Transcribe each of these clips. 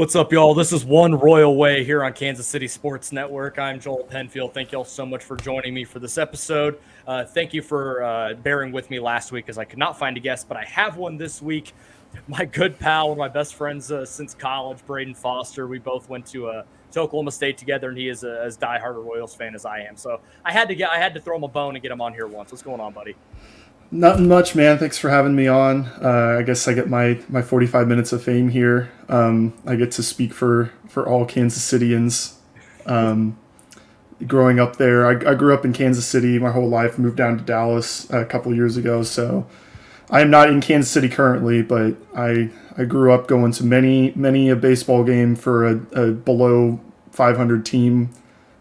What's up, y'all? This is One Royal Way here on Kansas City Sports Network. I'm Joel Penfield. Thank y'all so much for joining me for this episode. Uh, thank you for uh, bearing with me last week as I could not find a guest, but I have one this week. My good pal, one of my best friends uh, since college, Braden Foster. We both went to uh, to Oklahoma State together, and he is a, as diehard a Royals fan as I am. So I had to get I had to throw him a bone and get him on here once. What's going on, buddy? Nothing much, man. Thanks for having me on. Uh, I guess I get my, my 45 minutes of fame here. Um, I get to speak for, for all Kansas Cityans. Um, growing up there, I, I, grew up in Kansas City my whole life, moved down to Dallas a couple years ago. So I am not in Kansas City currently, but I, I grew up going to many, many a baseball game for a, a below 500 team.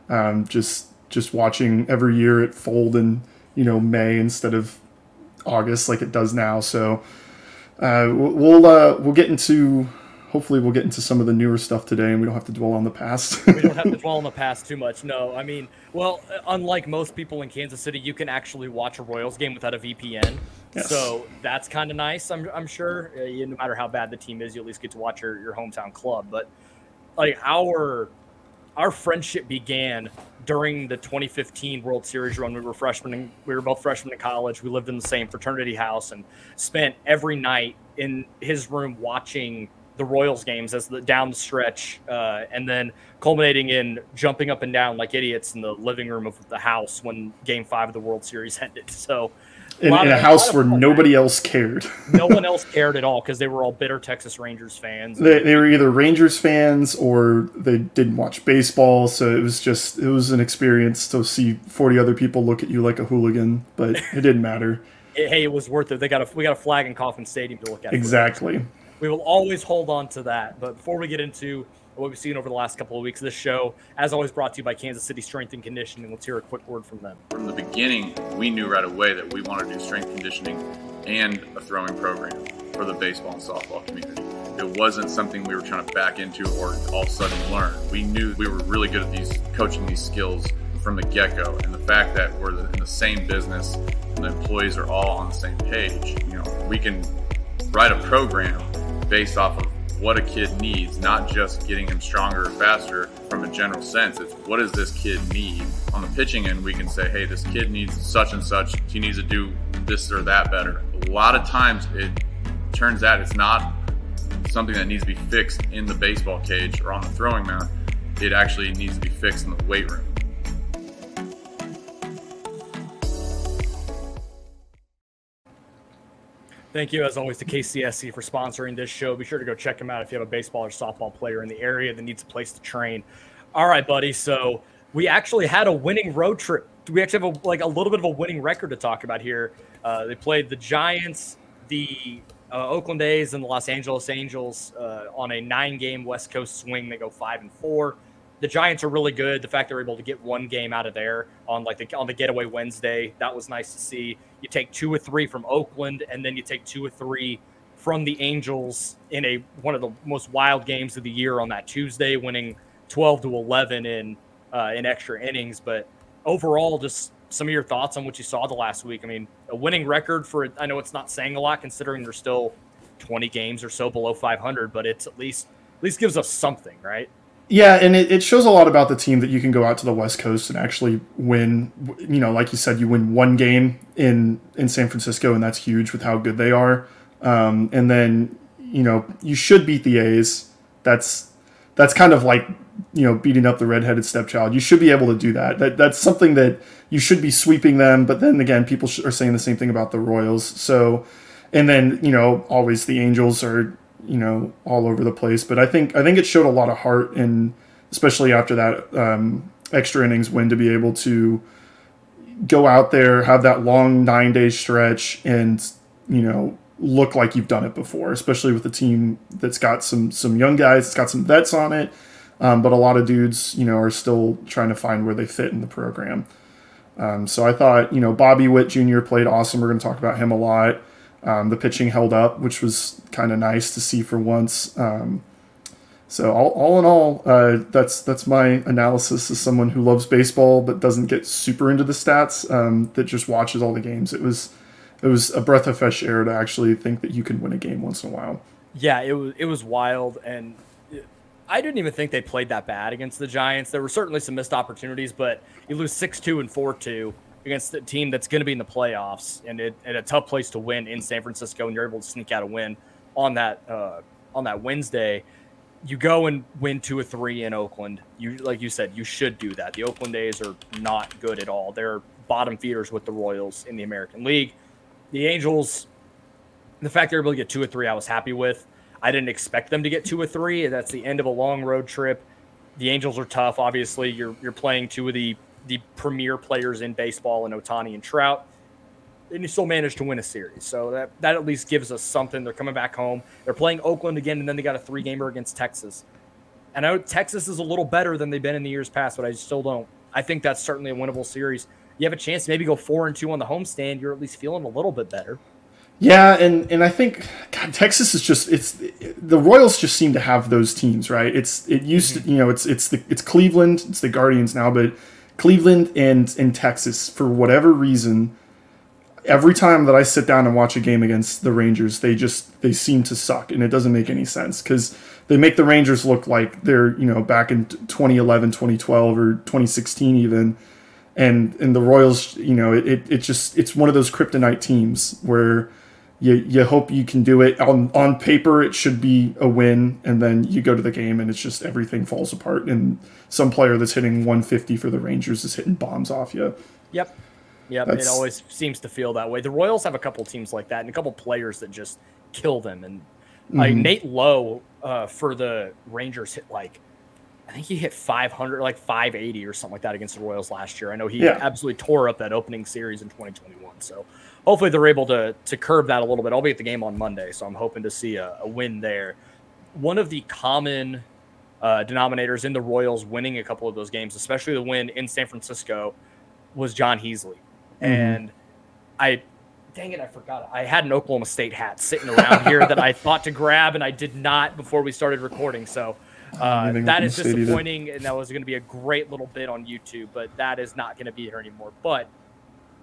Um, just, just watching every year it fold in, you know, May instead of August like it does now. So uh, we'll uh, we'll get into hopefully we'll get into some of the newer stuff today, and we don't have to dwell on the past. we don't have to dwell on the past too much. No, I mean, well, unlike most people in Kansas City, you can actually watch a Royals game without a VPN. Yes. So that's kind of nice. I'm, I'm sure. Uh, no matter how bad the team is, you at least get to watch your, your hometown club. But like our our friendship began during the 2015 World Series run. We were freshmen. We were both freshmen in college. We lived in the same fraternity house and spent every night in his room watching the Royals games as the down the stretch, uh, and then culminating in jumping up and down like idiots in the living room of the house when Game Five of the World Series ended. So in, in a, a house where nobody else cared. no one else cared at all because they were all bitter Texas Rangers fans. They, they were either Rangers fans or they didn't watch baseball, so it was just it was an experience to see forty other people look at you like a hooligan, but it didn't matter. hey, it was worth it. They got a we got a flag in Kauffman Stadium to look at. Exactly. We will always hold on to that. But before we get into what we've seen over the last couple of weeks. This show, as always, brought to you by Kansas City Strength and Conditioning. Let's hear a quick word from them. From the beginning, we knew right away that we wanted to do strength conditioning and a throwing program for the baseball and softball community. It wasn't something we were trying to back into or all of a sudden learn. We knew we were really good at these coaching these skills from the get-go and the fact that we're in the same business and the employees are all on the same page you know we can write a program based off of what a kid needs, not just getting him stronger or faster from a general sense. It's what does this kid need? On the pitching end, we can say, hey, this kid needs such and such. He needs to do this or that better. A lot of times it turns out it's not something that needs to be fixed in the baseball cage or on the throwing mound. It actually needs to be fixed in the weight room. Thank you, as always, to KCSC for sponsoring this show. Be sure to go check them out if you have a baseball or softball player in the area that needs a place to train. All right, buddy. So we actually had a winning road trip. We actually have a, like a little bit of a winning record to talk about here. Uh, they played the Giants, the uh, Oakland A's, and the Los Angeles Angels uh, on a nine-game West Coast swing. They go five and four the Giants are really good. The fact they're able to get one game out of there on like the on the getaway Wednesday, that was nice to see. You take two or three from Oakland, and then you take two or three from the Angels in a one of the most wild games of the year on that Tuesday, winning twelve to eleven in uh, in extra innings. But overall, just some of your thoughts on what you saw the last week. I mean, a winning record for I know it's not saying a lot considering they're still twenty games or so below five hundred, but it's at least at least gives us something, right? Yeah, and it, it shows a lot about the team that you can go out to the West Coast and actually win. You know, like you said, you win one game in in San Francisco, and that's huge with how good they are. Um, and then you know you should beat the A's. That's that's kind of like you know beating up the redheaded stepchild. You should be able to do that. That that's something that you should be sweeping them. But then again, people are saying the same thing about the Royals. So, and then you know always the Angels are you know all over the place. But I think I think it showed a lot of heart, and especially after that um, extra innings win, to be able to go out there, have that long nine day stretch, and you know look like you've done it before. Especially with a team that's got some some young guys, it's got some vets on it, um, but a lot of dudes, you know, are still trying to find where they fit in the program. Um, so I thought, you know, Bobby Witt Jr. played awesome. We're going to talk about him a lot. Um, the pitching held up, which was kind of nice to see for once. Um, so all, all in all, uh, that's that's my analysis as someone who loves baseball but doesn't get super into the stats. Um, that just watches all the games. It was it was a breath of fresh air to actually think that you can win a game once in a while. Yeah, it was it was wild, and I didn't even think they played that bad against the Giants. There were certainly some missed opportunities, but you lose six two and four two against a team that's going to be in the playoffs and, it, and a tough place to win in San Francisco, and you're able to sneak out a win on that uh, on that Wednesday. You go and win two or three in Oakland. You like you said, you should do that. The Oakland A's are not good at all. They're bottom feeders with the Royals in the American League. The Angels, the fact they're able to get two or three, I was happy with. I didn't expect them to get two or three. That's the end of a long road trip. The Angels are tough. Obviously, you're you're playing two of the the premier players in baseball in Ohtani and Trout. And you still managed to win a series. So that, that at least gives us something. They're coming back home. They're playing Oakland again, and then they got a three gamer against Texas. And I know Texas is a little better than they've been in the years past, but I still don't. I think that's certainly a winnable series. You have a chance to maybe go four and two on the homestand. You're at least feeling a little bit better. Yeah, and and I think God, Texas is just it's the Royals just seem to have those teams, right? It's it used mm-hmm. to you know it's it's the it's Cleveland, it's the Guardians now, but Cleveland and in Texas, for whatever reason, every time that I sit down and watch a game against the Rangers, they just they seem to suck, and it doesn't make any sense because they make the Rangers look like they're you know back in 2011, 2012, or 2016 even, and and the Royals, you know, it it just it's one of those kryptonite teams where you you hope you can do it on on paper it should be a win and then you go to the game and it's just everything falls apart and some player that's hitting 150 for the Rangers is hitting bombs off you. Yep. Yep, that's, it always seems to feel that way. The Royals have a couple teams like that and a couple players that just kill them and like mm-hmm. Nate Lowe uh, for the Rangers hit like I think he hit 500, like 580 or something like that against the Royals last year. I know he yeah. absolutely tore up that opening series in 2021. So hopefully they're able to to curb that a little bit. I'll be at the game on Monday, so I'm hoping to see a, a win there. One of the common uh, denominators in the Royals winning a couple of those games, especially the win in San Francisco, was John Heasley. Mm-hmm. And I, dang it, I forgot. I had an Oklahoma State hat sitting around here that I thought to grab, and I did not before we started recording. So uh, that is disappointing, and that was going to be a great little bit on YouTube, but that is not going to be here anymore. But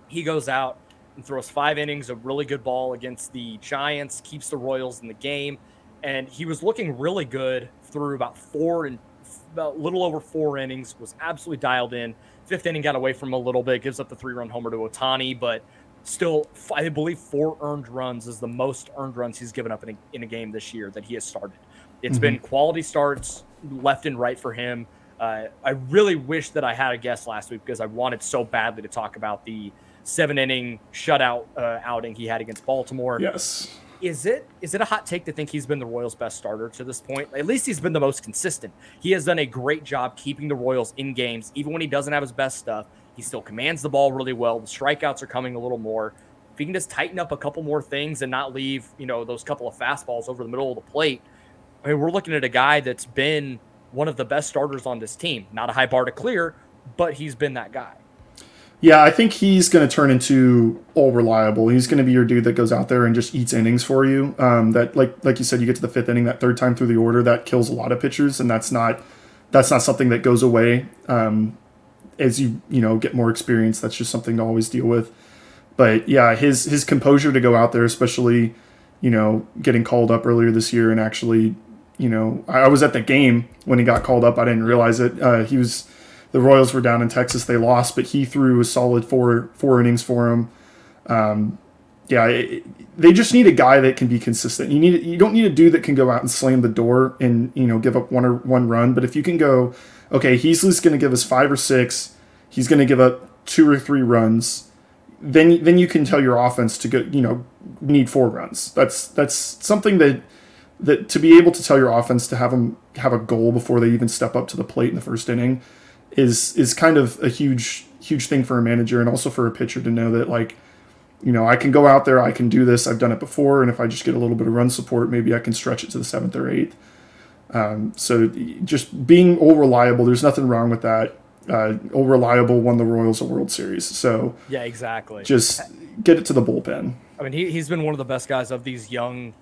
he goes out and throws five innings of really good ball against the Giants, keeps the Royals in the game, and he was looking really good through about four and about a little over four innings. Was absolutely dialed in. Fifth inning got away from a little bit, gives up the three-run homer to Ohtani, but still, I believe four earned runs is the most earned runs he's given up in a, in a game this year that he has started. It's mm-hmm. been quality starts left and right for him. Uh, I really wish that I had a guest last week because I wanted so badly to talk about the seven inning shutout uh, outing he had against Baltimore. Yes. is it is it a hot take to think he's been the Royals' best starter to this point? At least he's been the most consistent. He has done a great job keeping the Royals in games, even when he doesn't have his best stuff. He still commands the ball really well. The strikeouts are coming a little more. If he can just tighten up a couple more things and not leave, you know, those couple of fastballs over the middle of the plate, I mean, we're looking at a guy that's been one of the best starters on this team. Not a high bar to clear, but he's been that guy. Yeah, I think he's going to turn into all reliable. He's going to be your dude that goes out there and just eats innings for you. Um, that like like you said, you get to the fifth inning, that third time through the order, that kills a lot of pitchers, and that's not that's not something that goes away um, as you you know get more experience. That's just something to always deal with. But yeah, his his composure to go out there, especially you know getting called up earlier this year and actually you know I was at the game when he got called up. I didn't realize it. Uh, he was the Royals were down in Texas. They lost, but he threw a solid four four innings for him. Um, yeah, it, they just need a guy that can be consistent. You need you don't need a dude that can go out and slam the door and you know give up one or one run. But if you can go, okay, he's just going to give us five or six. He's going to give up two or three runs. Then then you can tell your offense to go. You know, need four runs. That's that's something that that to be able to tell your offense to have them have a goal before they even step up to the plate in the first inning is is kind of a huge huge thing for a manager and also for a pitcher to know that like you know I can go out there I can do this I've done it before and if I just get a little bit of run support maybe I can stretch it to the seventh or eighth um, so just being all reliable there's nothing wrong with that uh, all reliable won the Royals a World Series so yeah exactly just get it to the bullpen I mean, he, he's been one of the best guys of these young.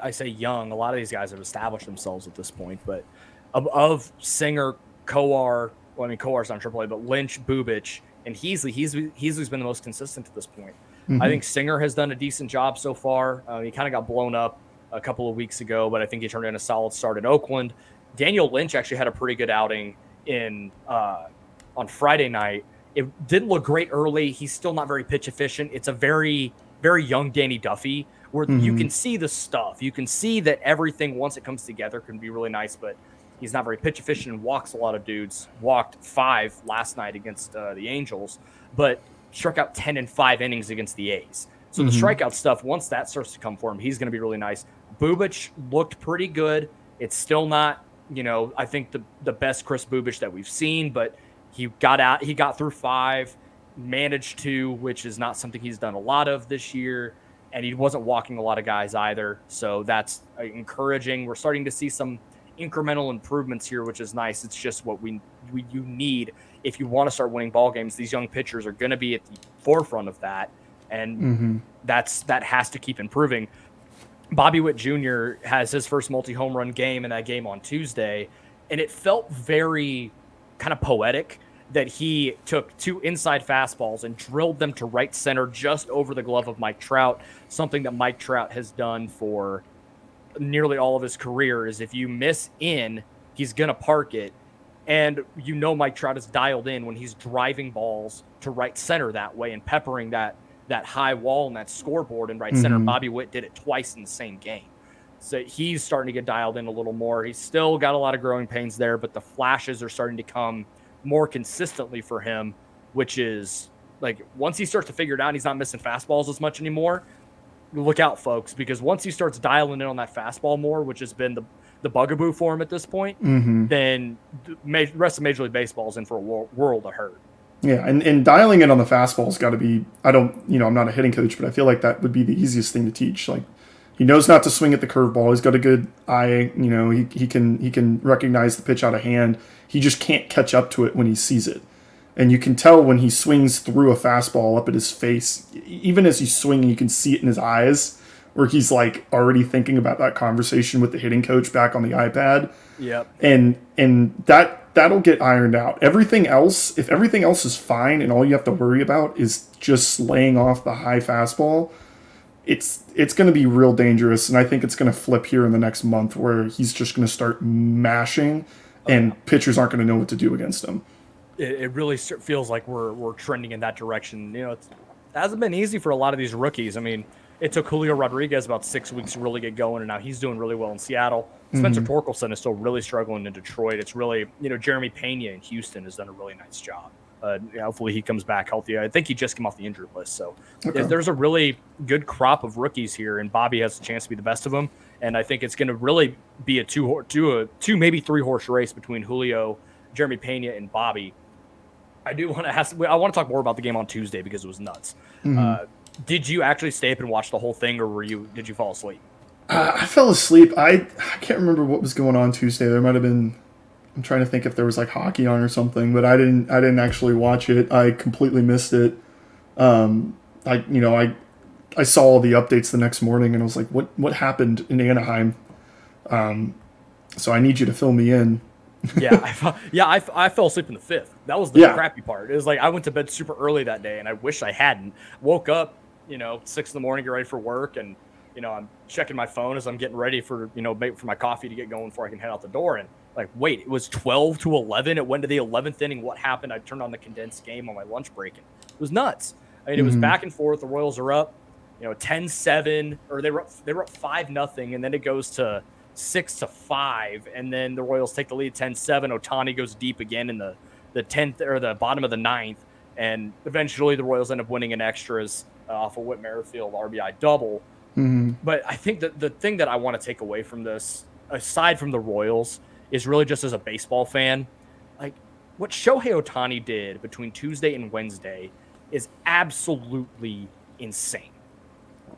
I say young. A lot of these guys have established themselves at this point, but of, of Singer, Kowar, well, I mean, Kowar's on AAA, but Lynch, Bubic, and Heasley. He's Heasley's been the most consistent to this point. Mm-hmm. I think Singer has done a decent job so far. Uh, he kind of got blown up a couple of weeks ago, but I think he turned in a solid start in Oakland. Daniel Lynch actually had a pretty good outing in uh, on Friday night. It didn't look great early. He's still not very pitch efficient. It's a very very young Danny Duffy where mm-hmm. you can see the stuff. You can see that everything once it comes together can be really nice, but He's not very pitch efficient and walks a lot of dudes. Walked five last night against uh, the Angels, but struck out 10 and five innings against the A's. So mm-hmm. the strikeout stuff, once that starts to come for him, he's going to be really nice. Bubic looked pretty good. It's still not, you know, I think the, the best Chris Bubic that we've seen, but he got out, he got through five, managed to, which is not something he's done a lot of this year. And he wasn't walking a lot of guys either. So that's uh, encouraging. We're starting to see some incremental improvements here, which is nice. It's just what we, we you need if you want to start winning ball games. These young pitchers are going to be at the forefront of that, and mm-hmm. that's that has to keep improving. Bobby Witt Jr. has his first multi home run game in that game on Tuesday, and it felt very kind of poetic that he took two inside fastballs and drilled them to right center just over the glove of Mike Trout, something that Mike Trout has done for nearly all of his career is if you miss in, he's going to park it. And you know Mike Trout is dialed in when he's driving balls to right center that way and peppering that that high wall and that scoreboard in right mm-hmm. center. Bobby Witt did it twice in the same game. So he's starting to get dialed in a little more. He's still got a lot of growing pains there, but the flashes are starting to come more consistently for him, which is like once he starts to figure it out, he's not missing fastballs as much anymore look out, folks, because once he starts dialing in on that fastball more, which has been the the bugaboo for him at this point, mm-hmm. then the rest of Major League Baseball is in for a world of hurt. Yeah, and, and dialing in on the fastball has got to be. I don't, you know, I'm not a hitting coach, but I feel like that would be the easiest thing to teach. Like, he knows not to swing at the curveball. He's got a good eye. You know, he, he can he can recognize the pitch out of hand. He just can't catch up to it when he sees it and you can tell when he swings through a fastball up at his face. Even as he's swinging you can see it in his eyes where he's like already thinking about that conversation with the hitting coach back on the ipad. Yep. And and that that'll get ironed out. Everything else if everything else is fine and all you have to worry about is just laying off the high fastball it's it's going to be real dangerous. And i think it's going to flip here in the next month where he's just going to start mashing and oh, pitchers aren't going to know what to do against him it, it really feels like we're we're trending in that direction. You know, it hasn't been easy for a lot of these rookies. I mean, it took Julio Rodriguez about six weeks to really get going, and now he's doing really well in Seattle. Spencer mm-hmm. Torkelson is still really struggling in Detroit. It's really, you know, Jeremy Pena in Houston has done a really nice job Uh, hopefully he comes back healthy. I think he just came off the injured list. So okay. there's a really good crop of rookies here, and Bobby has a chance to be the best of them. And I think it's going to really be a two, two, a two, maybe three horse race between Julio, Jeremy Pena, and Bobby. I do want to ask. I want to talk more about the game on Tuesday because it was nuts. Mm-hmm. Uh, did you actually stay up and watch the whole thing, or were you? Did you fall asleep? Uh, I fell asleep. I I can't remember what was going on Tuesday. There might have been. I'm trying to think if there was like hockey on or something, but I didn't. I didn't actually watch it. I completely missed it. Um, I you know I I saw all the updates the next morning and I was like, what what happened in Anaheim? Um, so I need you to fill me in. Yeah, I, yeah, I, I fell asleep in the fifth. That was the yeah. crappy part. It was like I went to bed super early that day, and I wish I hadn't. Woke up, you know, six in the morning, get ready for work, and you know, I'm checking my phone as I'm getting ready for you know for my coffee to get going before I can head out the door. And like, wait, it was 12 to 11. It went to the 11th inning. What happened? I turned on the condensed game on my lunch break, and it was nuts. I mean, it was mm-hmm. back and forth. The Royals are up, you know, 10-7, or they were up, they were up five nothing, and then it goes to six to five, and then the Royals take the lead 10-7. Ohtani goes deep again in the the 10th or the bottom of the ninth, and eventually the Royals end up winning in extras uh, off of Whit Merrifield RBI double. Mm-hmm. But I think that the thing that I want to take away from this, aside from the Royals, is really just as a baseball fan, like what Shohei Ohtani did between Tuesday and Wednesday is absolutely insane.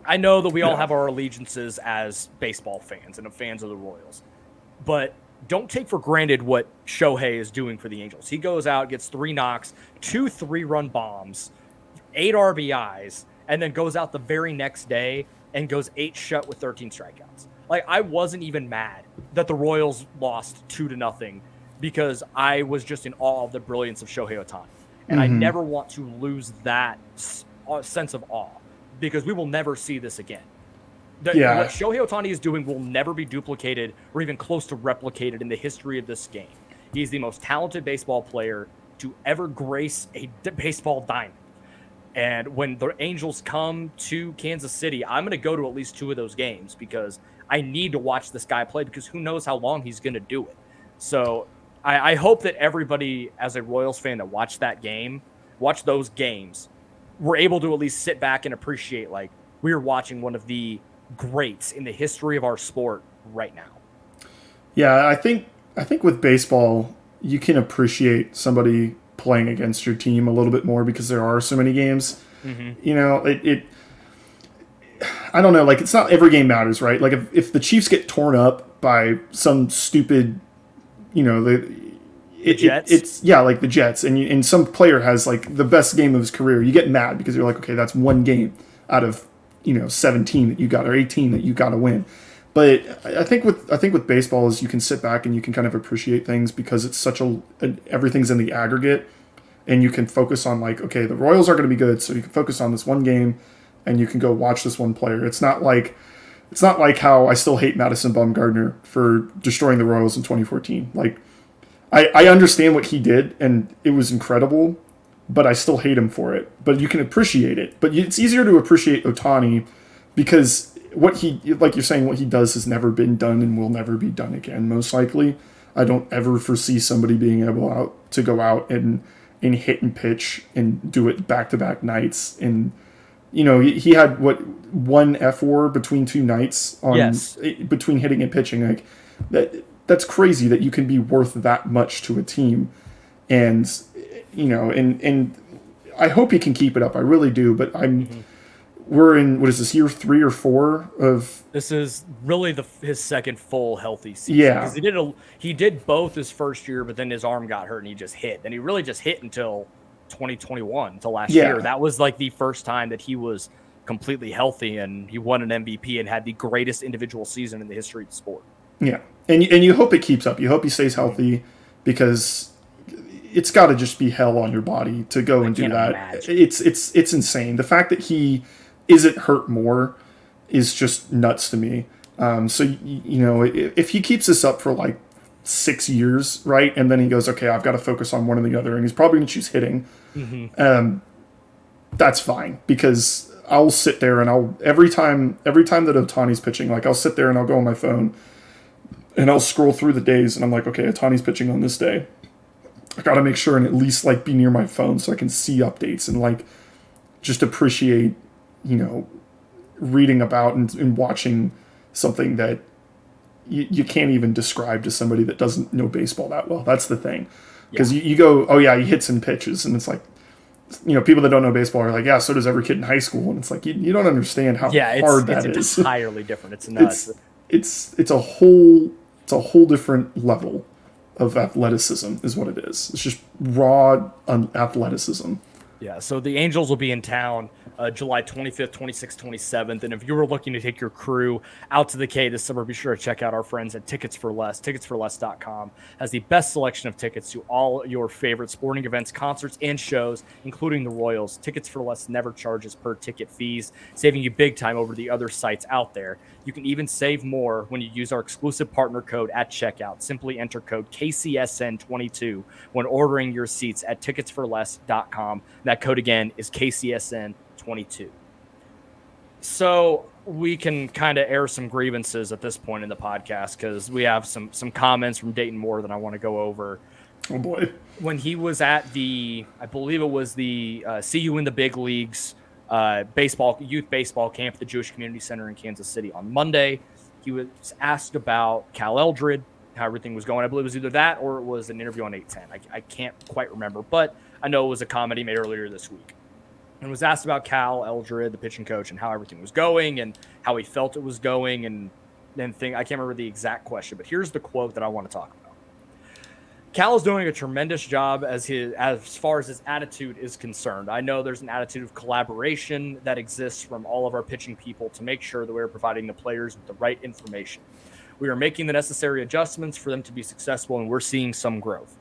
I know that we all have our allegiances as baseball fans and fans of the Royals, but don't take for granted what Shohei is doing for the Angels. He goes out, gets three knocks, two three run bombs, eight RBIs, and then goes out the very next day and goes eight shut with 13 strikeouts. Like I wasn't even mad that the Royals lost two to nothing because I was just in awe of the brilliance of Shohei Ohtani, and mm-hmm. I never want to lose that uh, sense of awe because we will never see this again. The, yeah. What Shohei Ohtani is doing will never be duplicated or even close to replicated in the history of this game. He's the most talented baseball player to ever grace a baseball diamond. And when the Angels come to Kansas City, I'm going to go to at least two of those games because I need to watch this guy play because who knows how long he's going to do it. So I, I, hope that everybody, as a Royals fan that watched that game, watched those games, were able to at least sit back and appreciate like we are watching one of the greats in the history of our sport right now. Yeah, I think I think with baseball, you can appreciate somebody playing against your team a little bit more because there are so many games. Mm-hmm. You know, it, it, I don't know, like it's not every game matters, right? Like if, if the Chiefs get torn up by some stupid, you know, the it, it, it's yeah, like the Jets, and you, and some player has like the best game of his career. You get mad because you're like, okay, that's one game out of you know 17 that you got or 18 that you got to win. But I think with I think with baseball is you can sit back and you can kind of appreciate things because it's such a, a everything's in the aggregate, and you can focus on like okay the Royals are going to be good, so you can focus on this one game, and you can go watch this one player. It's not like it's not like how I still hate Madison Bumgarner for destroying the Royals in 2014. Like I I understand what he did and it was incredible, but I still hate him for it. But you can appreciate it. But it's easier to appreciate Ohtani because what he like you're saying what he does has never been done and will never be done again most likely i don't ever foresee somebody being able out to go out and and hit and pitch and do it back to back nights and you know he, he had what one fWAR between two nights on yes. Eh, between hitting and pitching like that that's crazy that you can be worth that much to a team. And you know and and i hope he can keep it up. I really do but i'm mm-hmm. we're in what is this year three or four of this is really the his second full healthy season. Yeah. Because he did a he did both his first year but then his arm got hurt and he just hit. And he really just hit until 2021 until last yeah. year. That was like the first time that he was completely healthy and he won an mvp and had the greatest individual season in the history of the sport. Yeah and, and you hope it keeps up you hope he stays healthy because it's got to just be hell on your body to go and do that imagine. it's it's it's insane the fact that he isn't hurt more is just nuts to me. Um, so you, you know, if he keeps this up for like six years, right, and then he goes, okay, I've got to focus on one or the other, and he's probably going to choose hitting. Mm-hmm. Um, that's fine because I'll sit there and I'll every time every time that Ohtani's pitching, like I'll sit there and I'll go on my phone and I'll scroll through the days and I'm like, okay, Ohtani's pitching on this day. I got to make sure and at least like be near my phone so I can see updates and like just appreciate, you know, reading about and, and watching something that you, you can't even describe to somebody that doesn't know baseball that well. That's the thing. Because yeah. you, you go, oh yeah, he hits and pitches, and it's like, you know, people that don't know baseball are like, yeah, so does every kid in high school, and it's like you, you don't understand how yeah, hard that it's is. entirely different. It's nuts. It's, it's it's a whole it's a whole different level of athleticism is what it is. It's just raw athleticism. Yeah, so the Angels will be in town uh, July 25th, 26th, 27th. And if you were looking to take your crew out to the K this summer, be sure to check out our friends at Tickets for Less. Ticketsforless.com has the best selection of tickets to all your favorite sporting events, concerts, and shows, including the Royals. Tickets for Less never charges per ticket fees, saving you big time over the other sites out there. You can even save more when you use our exclusive partner code at checkout. Simply enter code KCSN22 when ordering your seats at ticketsforless.com. That code again is KCSN 22. So we can kind of air some grievances at this point in the podcast because we have some some comments from Dayton Moore that I want to go over. Oh boy! When he was at the, I believe it was the uh, "See You in the Big Leagues" uh, baseball youth baseball camp at the Jewish Community Center in Kansas City on Monday, he was asked about Cal Eldred, how everything was going. I believe it was either that or it was an interview on 810. I, I can't quite remember, but I know it was a comment he made earlier this week and was asked about Cal Eldred, the pitching coach, and how everything was going and how he felt it was going and then thing I can't remember the exact question, but here's the quote that I want to talk about. Cal is doing a tremendous job as his as far as his attitude is concerned. I know there's an attitude of collaboration that exists from all of our pitching people to make sure that we're providing the players with the right information. We are making the necessary adjustments for them to be successful, and we're seeing some growth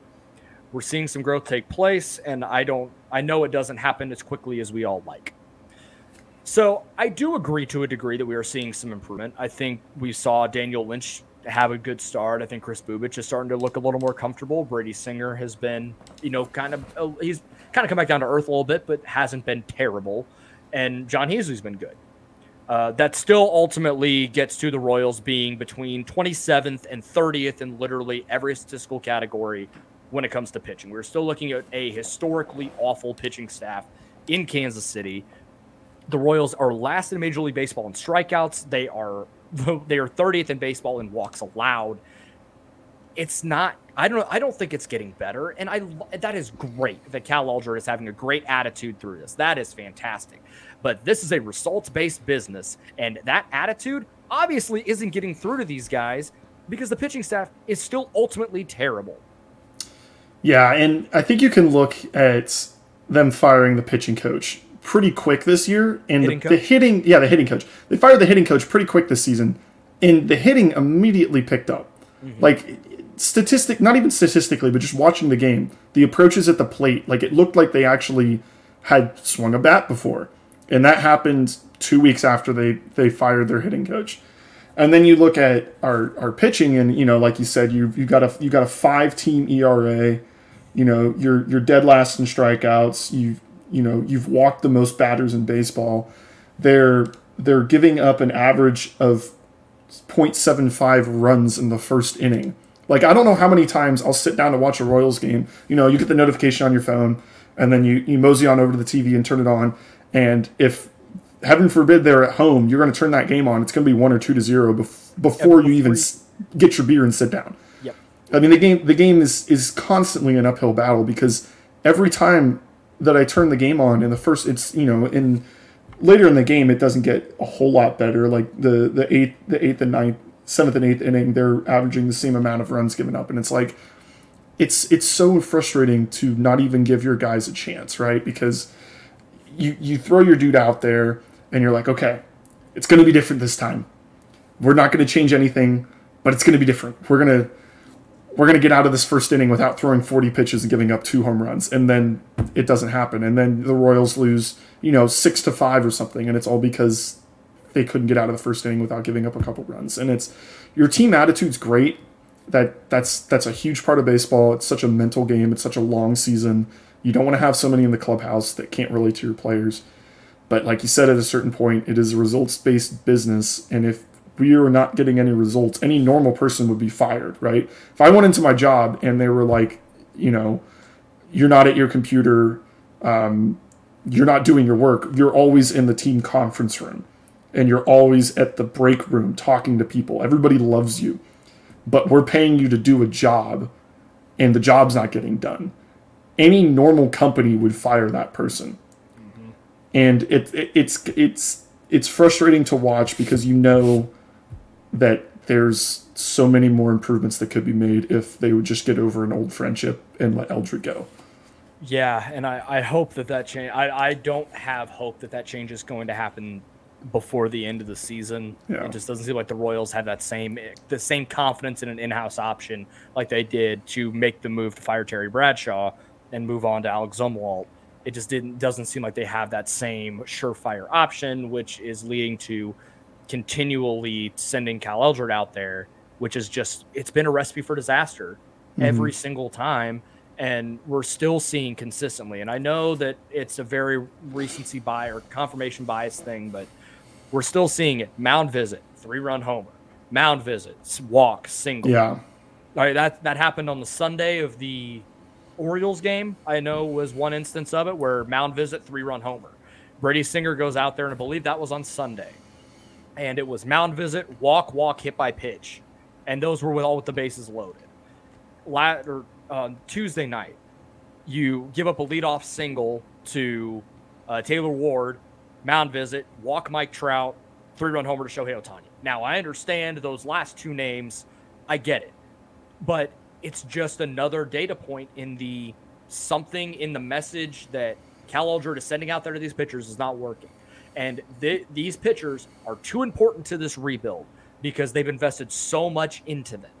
we're seeing some growth take place and i don't i know it doesn't happen as quickly as we all like. So i do agree to a degree that we are seeing some improvement. I think we saw daniel lynch have a good start. I think Chris bubic is starting to look a little more comfortable. Brady singer has been you know kind of uh, he's kind of come back down to earth a little bit but hasn't been terrible. And John heasley's been good. Uh, that still ultimately gets to the Royals being between 27th and 30th in literally every statistical category when it comes to pitching. We're still looking at a historically awful pitching staff in Kansas City. The Royals are last in Major League Baseball in strikeouts. They are they are 30th in baseball in walks allowed. It's not. I don't. I don't think it's getting better, and I that is great that Cal Eldred is having a great attitude through this. That is fantastic. But this is a results based business, and that attitude obviously isn't getting through to these guys because the pitching staff is still ultimately terrible. Yeah, and I think you can look at them firing the pitching coach pretty quick this year, and the, the, hitting, yeah, the hitting coach. They fired the hitting coach pretty quick this season, and the hitting immediately picked up. Mm-hmm. Like statistic, not even statistically, but just watching the game, the approaches at the plate, like it looked like they actually had swung a bat before, and that happened two weeks after they they fired their hitting coach. And then you look at our, our pitching, and you know, like you said, you you got a you got a five team ERA you know you're you're dead last in strikeouts. You've you know you've walked the most batters in baseball. They're they're giving up an average of 0.75 runs in the first inning. Like I don't know how many times I'll sit down to watch a Royals game. You know, you get the notification on your phone, and then you you mosey on over to the TV and turn it on. And if heaven forbid they're at home, you're going to turn that game on. It's going to be one or two to zero bef- before you even get your beer and sit down. I mean, the game the game is is constantly an uphill battle because every time that I turn the game on in the first, it's you know in later in the game it doesn't get a whole lot better. Like the the eighth the eighth and ninth seventh and eighth inning, they're averaging the same amount of runs given up, and it's like it's it's so frustrating to not even give your guys a chance, right? Because you you throw your dude out there and you're like, okay, it's going to be different this time. We're not going to change anything, but it's going to be different. We're going to we're going to get out of this first inning without throwing 40 pitches and giving up two home runs. And then it doesn't happen. And then the Royals lose, you know, six to five or something. And it's all because they couldn't get out of the first inning without giving up a couple runs. And it's your team attitude's great. That that's that's a huge part of baseball. It's such a mental game. It's such a long season. You don't want to have so many in the clubhouse that can't relate to your players. But like you said, at a certain point, it is a results based business. And if we are not getting any results, any normal person would be fired, right? If I went into my job and they were like, you know, you're not at your computer, um, you're not doing your work. You're always in the team conference room, and you're always at the break room talking to people. Everybody loves you, but we're paying you to do a job, and the job's not getting done. Any normal company would fire that person, mm-hmm. and it, it it's it's it's frustrating to watch because you know that there's so many more improvements that could be made if they would just get over an old friendship and let Eldred go. Yeah, and I, I hope that that change. I, I don't have hope that that change is going to happen before the end of the season. Yeah. It just doesn't seem like the Royals have that same the same confidence in an in-house option like they did to make the move to fire Terry Bradshaw and move on to Alec Zumwalt. It just didn't doesn't seem like they have that same surefire option, which is leading to continually sending Cal Eldred out there, which is just it's been a recipe for disaster mm-hmm. every single time. And we're still seeing consistently. And I know that it's a very recency bias or confirmation bias thing, but we're still seeing it. Mound visit, three run homer. Mound visit, walk, single. Yeah. All right, that that happened on the Sunday of the Orioles game. I know was one instance of it where mound visit, three run homer. Brady Singer goes out there, and I believe that was on Sunday and it was mound visit, walk, walk, hit by pitch, and those were with all with the bases loaded. La- or, uh, Tuesday night, you give up a leadoff single to uh, Taylor Ward, mound visit, walk Mike Trout, three run homer to Shohei Ohtani. Now I understand those last two names, I get it, but it's just another data point in the something in the message that Cal Eldred is sending out there to these pitchers is not working. And th- these pitchers are too important to this rebuild because they've invested so much into them.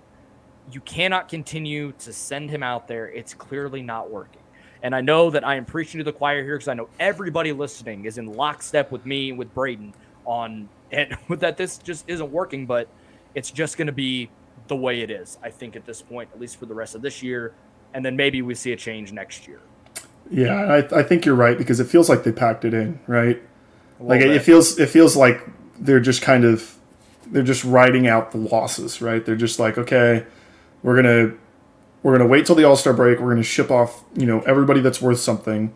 You cannot continue to send him out there. It's clearly not working. And I know that I am preaching to the choir here because I know everybody listening is in lockstep with me and with Braden on and that this just isn't working, but it's just going to be the way it is, I think, at this point, at least for the rest of this year. And then maybe we see a change next year. Yeah, I, I think you're right because it feels like they packed it in, right? Like it, it feels it feels like they're just kind of they're just writing out the losses, right? They're just like, okay, we're gonna we're gonna wait till the All Star break. We're gonna ship off, you know, everybody that's worth something,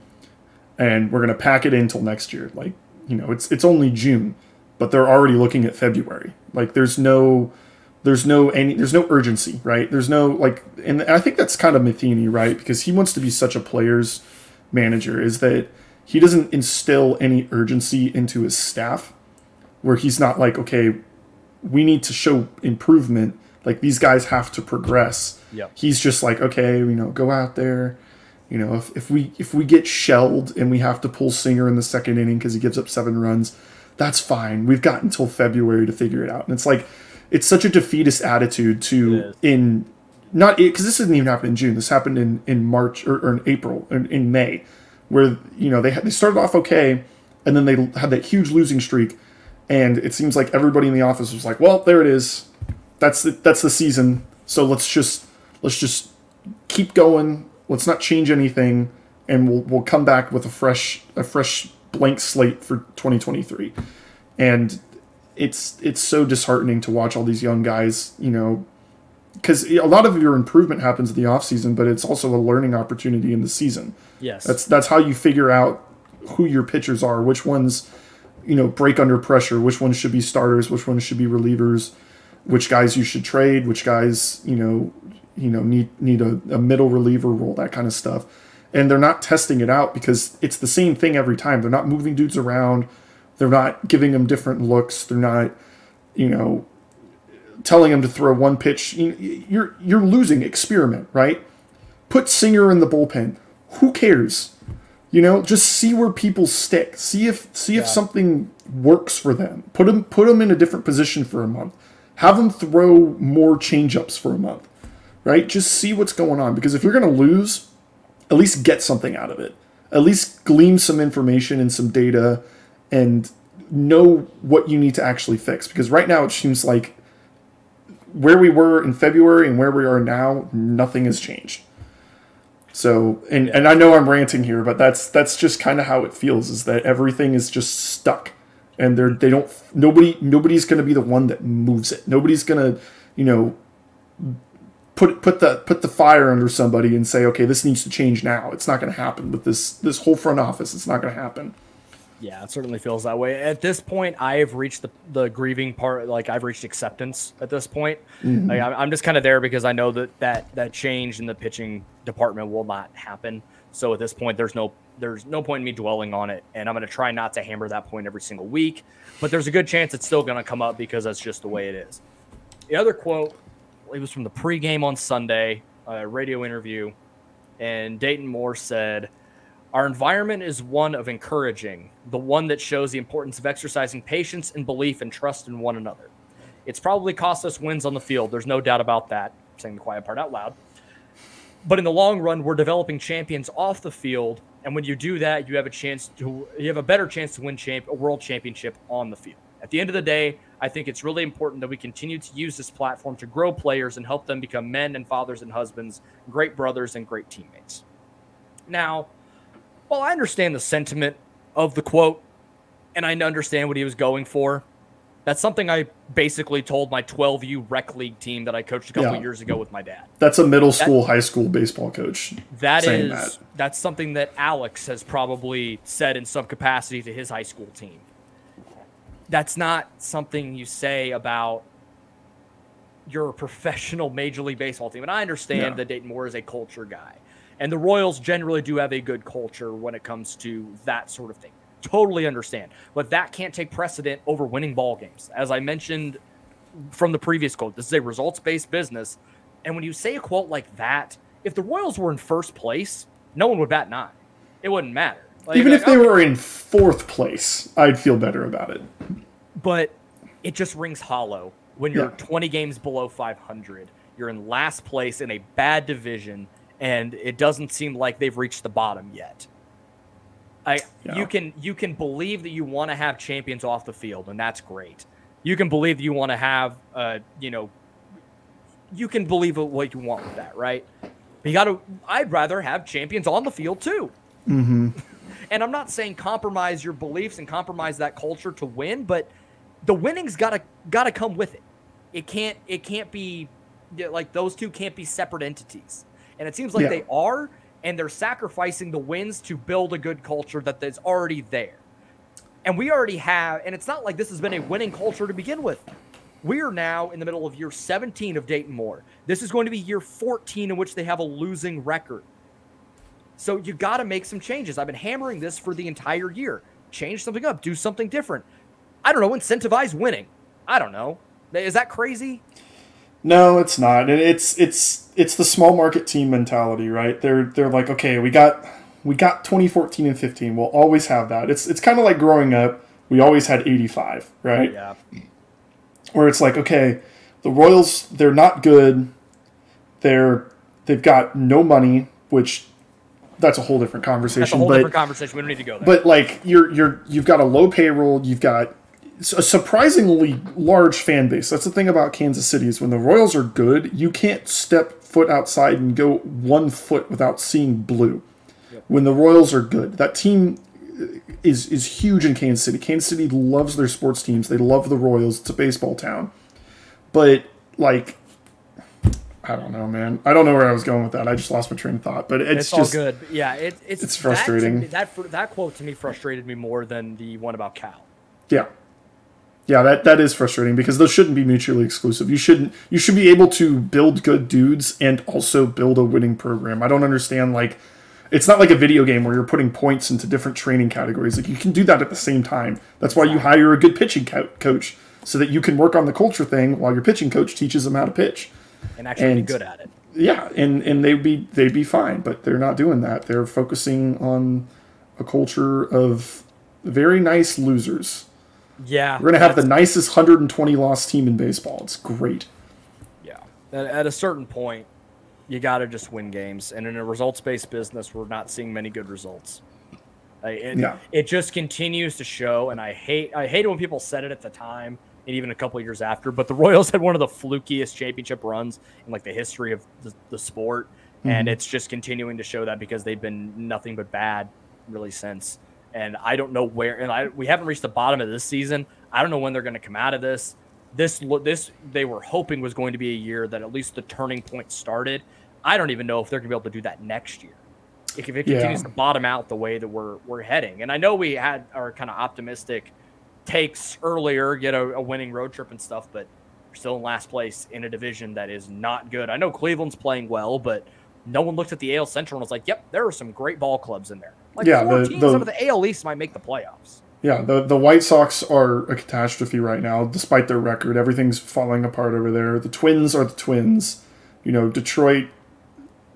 and we're gonna pack it in till next year. Like, you know, it's it's only June, but they're already looking at February. Like, there's no there's no any there's no urgency, right? There's no like, and I think that's kind of Matheny, right? Because he wants to be such a player's manager. Is that he doesn't instill any urgency into his staff where he's not like, okay, we need to show improvement. Like these guys have to progress. Yep. He's just like, okay, you know, go out there. You know, if, if we if we get shelled and we have to pull Singer in the second inning because he gives up seven runs, that's fine. We've got until February to figure it out. And it's like, it's such a defeatist attitude to in not because this didn't even happen in June. This happened in in March or, or in April, in, in May where you know they had, they started off okay, and then they had that huge losing streak, and it seems like everybody in the office was like, "Well, there it is, that's the, that's the season. So let's just let's just keep going. Let's not change anything, and we'll we'll come back with a fresh a fresh blank slate for 2023." And it's it's so disheartening to watch all these young guys, you know, because a lot of your improvement happens in the off season, but it's also a learning opportunity in the season. Yes, that's that's how you figure out who your pitchers are, which ones, you know, break under pressure, which ones should be starters, which ones should be relievers, which guys you should trade, which guys you know, you know need need a, a middle reliever role, that kind of stuff. And they're not testing it out because it's the same thing every time. They're not moving dudes around. They're not giving them different looks. They're not, you know, telling him to throw one pitch. You're you're losing experiment, right? Put Singer in the bullpen. Who cares? You know, just see where people stick. See if see if yeah. something works for them. Put them put them in a different position for a month. Have them throw more changeups for a month. Right? Just see what's going on because if you're going to lose, at least get something out of it. At least glean some information and some data and know what you need to actually fix because right now it seems like where we were in February and where we are now, nothing has changed. So, and and I know I'm ranting here, but that's that's just kind of how it feels. Is that everything is just stuck, and they're they don't nobody nobody's going to be the one that moves it. Nobody's going to, you know, put put the put the fire under somebody and say, okay, this needs to change now. It's not going to happen with this this whole front office. It's not going to happen. Yeah, it certainly feels that way. At this point, I have reached the, the grieving part. Like I've reached acceptance at this point. Mm-hmm. Like, I'm just kind of there because I know that, that that change in the pitching department will not happen. So at this point, there's no there's no point in me dwelling on it, and I'm going to try not to hammer that point every single week. But there's a good chance it's still going to come up because that's just the way it is. The other quote, it was from the pregame on Sunday, a radio interview, and Dayton Moore said our environment is one of encouraging, the one that shows the importance of exercising patience and belief and trust in one another. It's probably cost us wins on the field. There's no doubt about that. I'm saying the quiet part out loud. But in the long run, we're developing champions off the field, and when you do that, you have a chance to you have a better chance to win champ, a world championship on the field. At the end of the day, I think it's really important that we continue to use this platform to grow players and help them become men and fathers and husbands, great brothers and great teammates. Now, well, I understand the sentiment of the quote, and I understand what he was going for. That's something I basically told my 12U rec league team that I coached a couple yeah. years ago with my dad. That's a middle school, that, high school baseball coach. That is that. that's something that Alex has probably said in some capacity to his high school team. That's not something you say about your professional major league baseball team. And I understand yeah. that Dayton Moore is a culture guy. And the Royals generally do have a good culture when it comes to that sort of thing. Totally understand. But that can't take precedent over winning ball games. As I mentioned from the previous quote, this is a results based business. And when you say a quote like that, if the Royals were in first place, no one would bat an eye. It wouldn't matter. Like, Even like, if they were in fourth place, I'd feel better about it. But it just rings hollow when you're yeah. 20 games below 500. You're in last place in a bad division and it doesn't seem like they've reached the bottom yet. I yeah. you can you can believe that you want to have champions off the field, and that's great. You can believe that you want to have uh, you know you can believe what you want with that, right? But you got to. I'd rather have champions on the field too. Mm-hmm. and I'm not saying compromise your beliefs and compromise that culture to win, but the winning's got to got to come with it. It can't it can't be like those two can't be separate entities. And it seems like yeah. they are, and they're sacrificing the wins to build a good culture that is already there. And we already have, and it's not like this has been a winning culture to begin with. We are now in the middle of year 17 of Dayton Moore. This is going to be year 14 in which they have a losing record. So you got to make some changes. I've been hammering this for the entire year. Change something up, do something different. I don't know, incentivize winning. I don't know. Is that crazy? No, it's not. It's it's it's the small market team mentality, right? They're they're like, okay, we got we got 2014 and 15. We'll always have that. It's it's kind of like growing up. We always had 85, right? Yeah. Where it's like, okay, the Royals, they're not good. They're they've got no money, which that's a whole different conversation. That's a whole but, different conversation. We don't need to go there. But like you're you're you've got a low payroll. You've got a surprisingly large fan base. That's the thing about Kansas City is when the Royals are good, you can't step foot outside and go one foot without seeing blue. Yep. When the Royals are good, that team is is huge in Kansas City. Kansas City loves their sports teams. They love the Royals. It's a baseball town. But like I don't know, man. I don't know where I was going with that. I just lost my train of thought. But it's, it's just good. Yeah, it, it's it's frustrating. That, me, that that quote to me frustrated me more than the one about Cal. Yeah, yeah, that, that is frustrating because those shouldn't be mutually exclusive. You shouldn't you should be able to build good dudes and also build a winning program. I don't understand like it's not like a video game where you're putting points into different training categories. Like you can do that at the same time. That's why you hire a good pitching co- coach so that you can work on the culture thing while your pitching coach teaches them how to pitch and actually and, be good at it. Yeah, and and they'd be they'd be fine, but they're not doing that. They're focusing on a culture of very nice losers yeah. We're going to have the nicest 120 loss team in baseball. It's great. Yeah. At, at a certain point, you got to just win games. And in a results based business, we're not seeing many good results. It, yeah. it just continues to show. And I hate, I hate it when people said it at the time and even a couple years after. But the Royals had one of the flukiest championship runs in like the history of the, the sport. Mm-hmm. And it's just continuing to show that because they've been nothing but bad really since and I don't know where. And I we haven't reached the bottom of this season. I don't know when they're going to come out of this. this this they were hoping was going to be a year that at least the turning point started. I don't even know if they're going to be able to do that next year. If it continues yeah. to bottom out the way that we're we're heading, and I know we had our kind of optimistic takes earlier, get a, a winning road trip and stuff, but we're still in last place in a division that is not good. I know Cleveland's playing well, but no one looked at the AL Central and was like, "Yep, there are some great ball clubs in there." Like yeah, four the, teams the, of the AL East might make the playoffs. Yeah, the the White Sox are a catastrophe right now, despite their record. Everything's falling apart over there. The Twins are the Twins. You know, Detroit.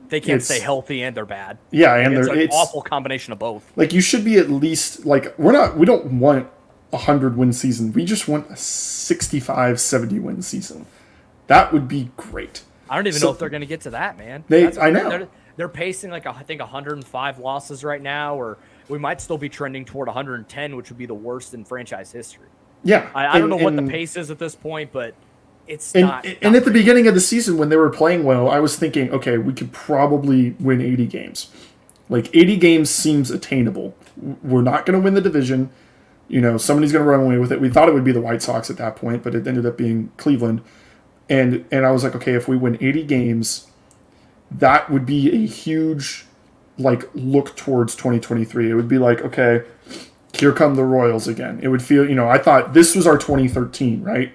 They can't stay healthy and they're bad. Yeah, and it's they're an awful combination of both. Like you should be at least like we're not. We don't want a hundred win season. We just want a 65, 70 win season. That would be great. I don't even so, know if they're going to get to that, man. They, I know. They're, they're pacing like I think 105 losses right now, or we might still be trending toward 110, which would be the worst in franchise history. Yeah, I, I don't and, know what the pace is at this point, but it's and, not. And, not at the beginning of the season, when they were playing well, I was thinking, okay, we could probably win 80 games. Like 80 games seems attainable. We're not going to win the division. You know, somebody's going to run away with it. We thought it would be the White Sox at that point, but it ended up being Cleveland. And and I was like, okay, if we win 80 games, that would be a huge like look towards 2023. It would be like, okay, here come the Royals again. It would feel, you know, I thought this was our 2013, right?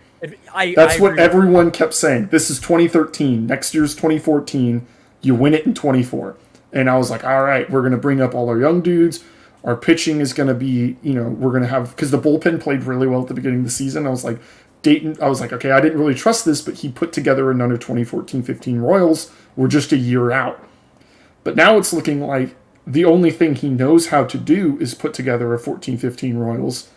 I, That's I what everyone kept saying. This is 2013. Next year's 2014. You win it in 24. And I was like, all right, we're going to bring up all our young dudes. Our pitching is going to be, you know, we're going to have, because the bullpen played really well at the beginning of the season. I was like, Dayton, I was like, okay, I didn't really trust this, but he put together another 2014 15 Royals. We're just a year out. But now it's looking like the only thing he knows how to do is put together a 14 15 Royals,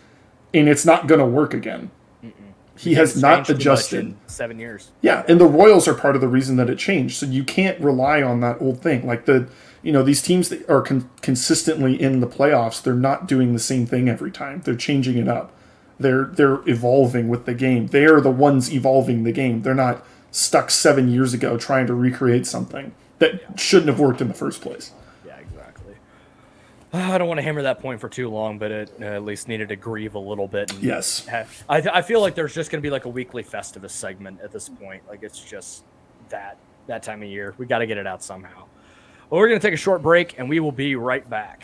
and it's not going to work again. Mm-mm. He has not adjusted. seven years. Yeah, and the Royals are part of the reason that it changed. So you can't rely on that old thing. Like the, you know, these teams that are con- consistently in the playoffs, they're not doing the same thing every time. They're changing it up. They're they're evolving with the game. They are the ones evolving the game. They're not stuck seven years ago trying to recreate something that yeah. shouldn't have worked in the first place. Yeah, exactly. I don't want to hammer that point for too long, but it uh, at least needed to grieve a little bit. yes. Have, I, I feel like there's just going to be like a weekly Festivus segment at this point. Like it's just that that time of year. We got to get it out somehow. Well, we're going to take a short break, and we will be right back.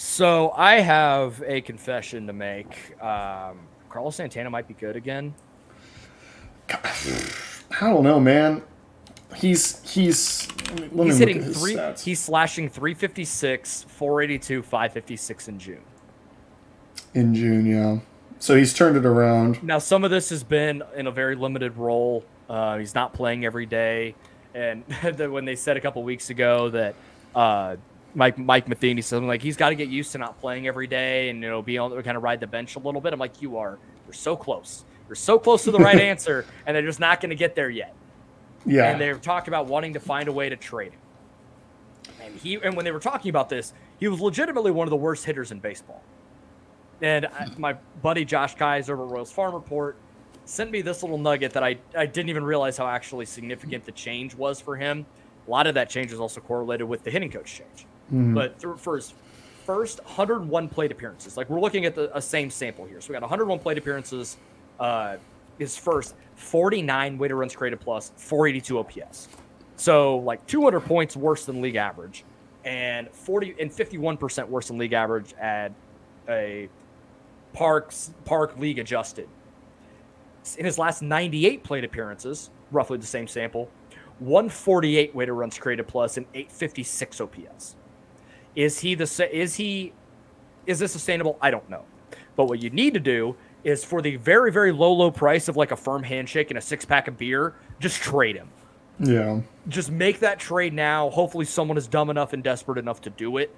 So I have a confession to make. Um, Carlos Santana might be good again. I don't know, man. He's he's let me He's hitting three. stats. He's slashing 356, 482, 556 in June. in June, yeah. So he's turned it around. Now, some of this has been in a very limited role. Uh, he's not playing every day, and when they said a couple weeks ago that uh, Mike Mike Matheny said like he's got to get used to not playing every day and you know be on kind of ride the bench a little bit. I'm like, you are. You're so close. You're so close to the right answer, and they're just not going to get there yet. Yeah. And they've talked about wanting to find a way to trade him. And he and when they were talking about this, he was legitimately one of the worst hitters in baseball. And I, hmm. my buddy Josh Kaiser of Royals Farm Report sent me this little nugget that I, I didn't even realize how actually significant the change was for him. A lot of that change is also correlated with the hitting coach change. But through, for his first 101 plate appearances, like we're looking at the a same sample here. So we got 101 plate appearances. Uh, his first 49 weighted runs created plus 482 OPS. So like 200 points worse than league average, and 40 and 51 percent worse than league average at a Parks Park League adjusted. In his last 98 plate appearances, roughly the same sample, 148 weighted runs created plus and 856 OPS. Is he the is he is this sustainable? I don't know. But what you need to do is for the very very low low price of like a firm handshake and a six pack of beer, just trade him yeah. just make that trade now. Hopefully, someone is dumb enough and desperate enough to do it.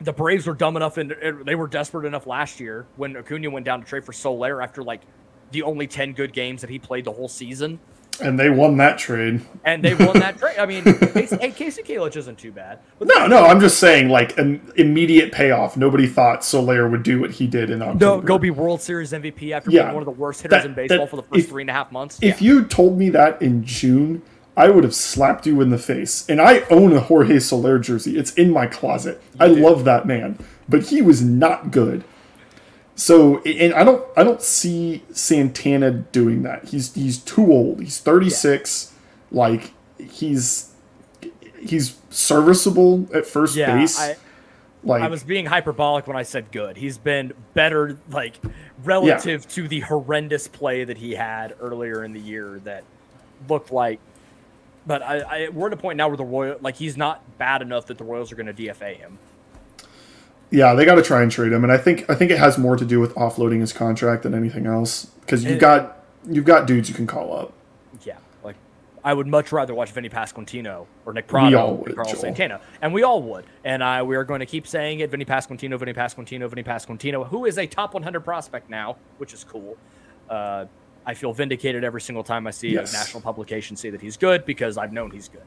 The Braves were dumb enough and they were desperate enough last year when Acuna went down to trade for Soler after like the only 10 good games that he played the whole season. And they won that trade. And they won that trade. I mean, Kasey, hey, Kasey Kalich isn't too bad. But No, no, I'm just saying, like, an immediate payoff. Nobody thought Soler would do what he did in October. no, go be World Series MVP after Yeah. being one of the worst hitters That- in baseball that- for the first if- three and a half months. If Yeah. you told me that in June, I would have slapped you in the face. And I own a Jorge Soler jersey. It's in my closet. I love that man, but he was not good. So, and I don't, I don't see Santana doing that. He's he's too old. He's 36. Like he's he's serviceable at first yeah, base. I, like I was being hyperbolic when I said good. He's been better, like relative to the horrendous play that he had earlier in the year that looked like. But I, I we're at a point now where the Royal, like he's not bad enough that the Royals are going to DFA him. Yeah, they got to try and trade him, and I think I think it has more to do with offloading his contract than anything else. Because you've got you've got dudes you can call up. Yeah, like I would much rather watch Vinnie Pasquantino or Nick Pratto would, than Carlos Joel. Santana, and we all would. And I we are going to keep saying it: Vinnie Pasquantino, Vinnie Pasquantino, Vinnie Pasquantino, who is a top 100 prospect now, which is cool. Uh, I feel vindicated every single time I see Yes. a national publication say that he's good because I've known he's good.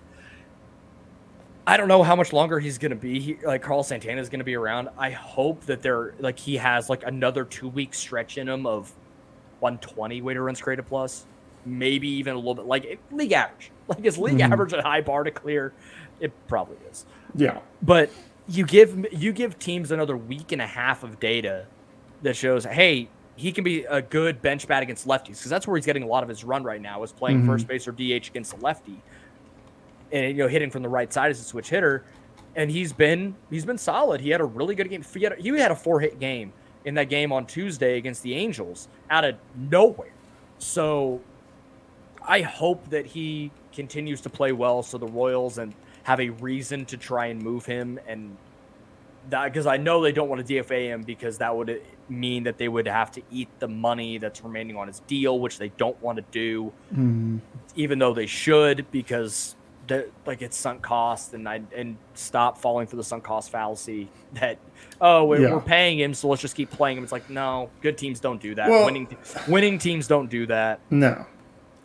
I don't know how much longer he's going to be. He, like Carlos Santana is going to be around. I hope that they're like he has like another two week stretch in him of 120 weighted runs created plus, maybe even a little bit like league average. Like is league mm-hmm. average a high bar to clear? It probably is. Yeah, But you give you give teams another week and a half of data that shows, hey, he can be a good bench bat against lefties because that's where he's getting a lot of his run right now is playing mm-hmm. first base or DH against a lefty, and you know hitting from the right side as a switch hitter, and he's been he's been solid. He had a really good game. He had a, he had a four hit game in that game on Tuesday against the Angels out of nowhere. So I hope that he continues to play well so the Royals and have a reason to try and move him and that because I know they don't want to DFA him because that would mean that they would have to eat the money that's remaining on his deal, which they don't want to do, mm-hmm. even though they should because they're- like it's sunk cost and I and stop falling for the sunk cost fallacy that oh we're, Yeah. we're paying him so let's just keep playing him. It's like no, good teams don't do that. Well- winning winning teams don't do that. no,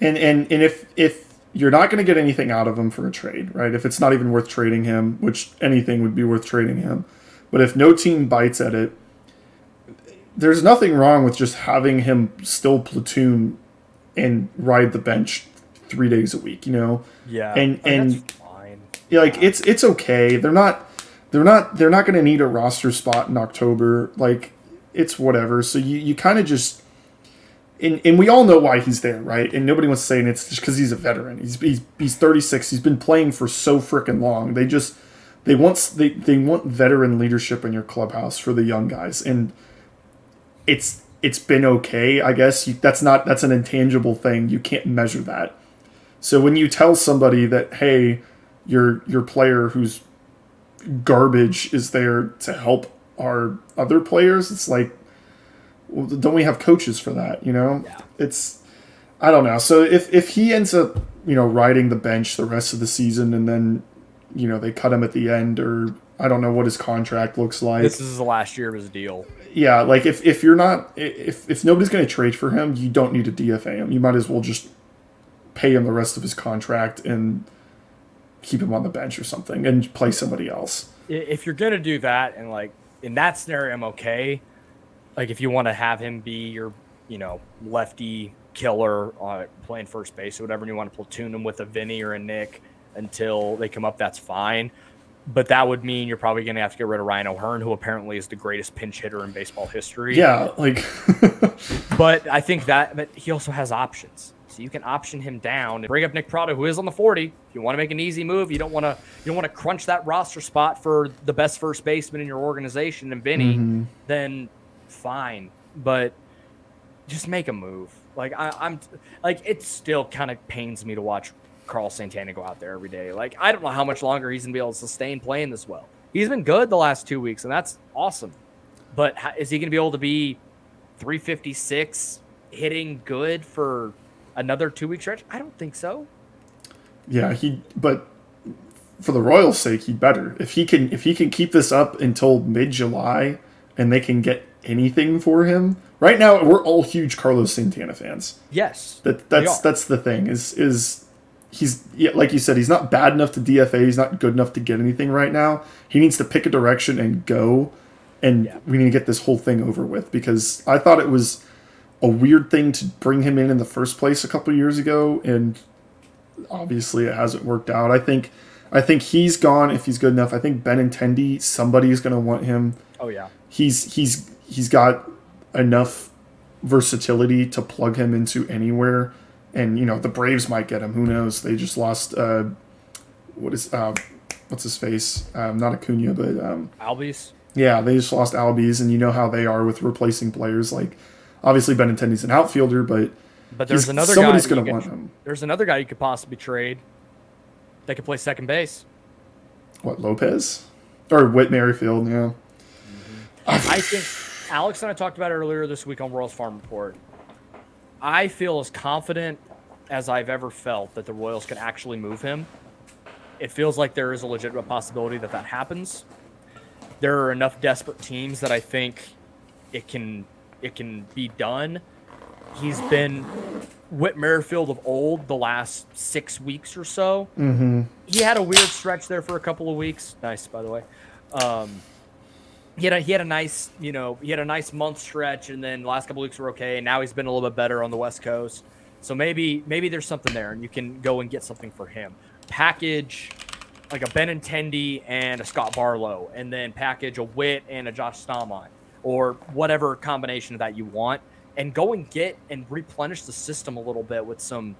and and and if if you're not going to get anything out of him for a trade, right? If it's not even worth trading him, which anything would be worth trading him, but if no team bites at it, there's nothing wrong with just having him still platoon and ride the bench three days a week. You know, Yeah, And- and- that's fine. Yeah, like it's it's okay. They're not they're not they're not going to need a roster spot in October. Like it's whatever. So you you kind of just and, and we all know why he's there, right? And nobody wants to say and it's just because he's a veteran. He's, he's he's 36. He's been playing for so freaking long. They just they want they, they want veteran leadership in your clubhouse for the young guys, and it's it's been okay, I guess. You, that's not that's an intangible thing. You can't measure that. So when you tell somebody that hey, your your player who's garbage is there to help our other players, it's like well, don't we have coaches for that, you know? Yeah. It's I don't know. So if if he ends up, you know, riding the bench the rest of the season and then, you know, they cut him at the end or I don't know what his contract looks like. This is the last year of his deal. Yeah, like if, if you're not if if nobody's going to trade for him, you don't need to DFA him. You might as well just pay him the rest of his contract and keep him on the bench or something and play somebody else. If you're gonna do that, and like in that scenario, I'm okay. Like if you want to have him be your, you know, lefty killer uh, playing first base or whatever, and you want to platoon him with a Vinnie or a Nick until they come up, that's fine. But that would mean you're probably going to have to get rid of Ryan O'Hearn, who apparently is the greatest pinch hitter in baseball history. Yeah, like But I think that but he also has options. So you can option him down and bring up Nick Pratto, who is on the 40. If you want to make an easy move, you don't want to you don't want to crunch that roster spot for the best first baseman in your organization and Vinnie, mm-hmm. then fine. But just make a move. Like I, I'm like it still kind of pains me to watch Carl Santana go out there every day. Like I don't know how much longer he's gonna be able to sustain playing this well. He's been good the last two weeks, and that's awesome. But how, is he gonna be able to be 356 hitting good for another two week stretch? I don't think so. Yeah, he. But for the Royals' sake, he better if he can if he can keep this up until mid July, and they can get anything for him. Right now, we're all huge Carlos Santana fans. Yes, That that's that's the thing is is he's yeah, like you said he's not bad enough to DFA. He's not good enough to get anything right now. He needs to pick a direction and go, and Yeah. we need to get this whole thing over with because I thought it was a weird thing to bring him in in the first place a couple years ago, and obviously it hasn't worked out. I think I think he's gone if he's good enough. I think Ben Benintendi somebody's going to want him Oh yeah, he's he's he's got enough versatility to plug him into anywhere and you know the braves might get him who knows they just lost uh what is uh what's his face um not acuna but um Albies. yeah they just lost albies and you know how they are with replacing players like obviously benintendi's an outfielder but But there's another somebody's gonna want him There's another guy you could possibly trade. That could play second base. what lopez or whit merrifield yeah mm-hmm. I think Alex and I talked about it earlier this week on Royals Farm Report. I feel as confident as I've ever felt that the Royals can actually move him. It feels like there is a legitimate possibility that that happens. There are enough desperate teams that I think it can it can be done. He's been Whit Merrifield of old the last six weeks or so. Mm-hmm. He had a weird stretch there for a couple of weeks. Nice, by the way. Um, he had a, he had a nice you know he had a nice month stretch and then the last couple weeks were okay and now he's been a little bit better on the west coast so maybe maybe there's something there and you can go and get something for him package like a Benintendi and a Scott Barlow and then package a Whit and a Josh Staumont or whatever combination of that you want and go and get and replenish the system a little bit with some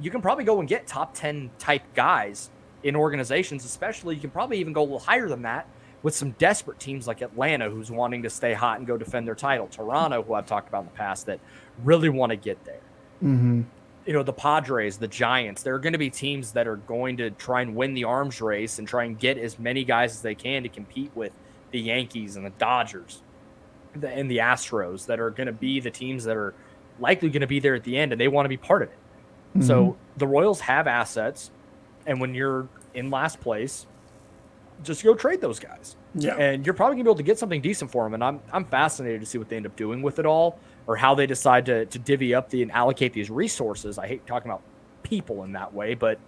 you can probably go and get top 10 type guys in organizations especially you can probably even go a little higher than that with some desperate teams like Atlanta, who's wanting to stay hot and go defend their title, Toronto, who I've talked about in the past, that really want to get there. mm-hmm. You know, the Padres, the Giants, there are going to be teams that are going to try and win the arms race and try and get as many guys as they can to compete with the Yankees and the Dodgers and the Astros that are going to be the teams that are likely going to be there at the end and they want to be part of it. So mm-hmm. the Royals have assets, and when you're in last place, just go trade those guys. yeah And you're probably gonna be able to get something decent for them. And I'm I'm fascinated to see what they end up doing with it all, or how they decide to to divvy up the and allocate these resources. I hate talking about people in that way, but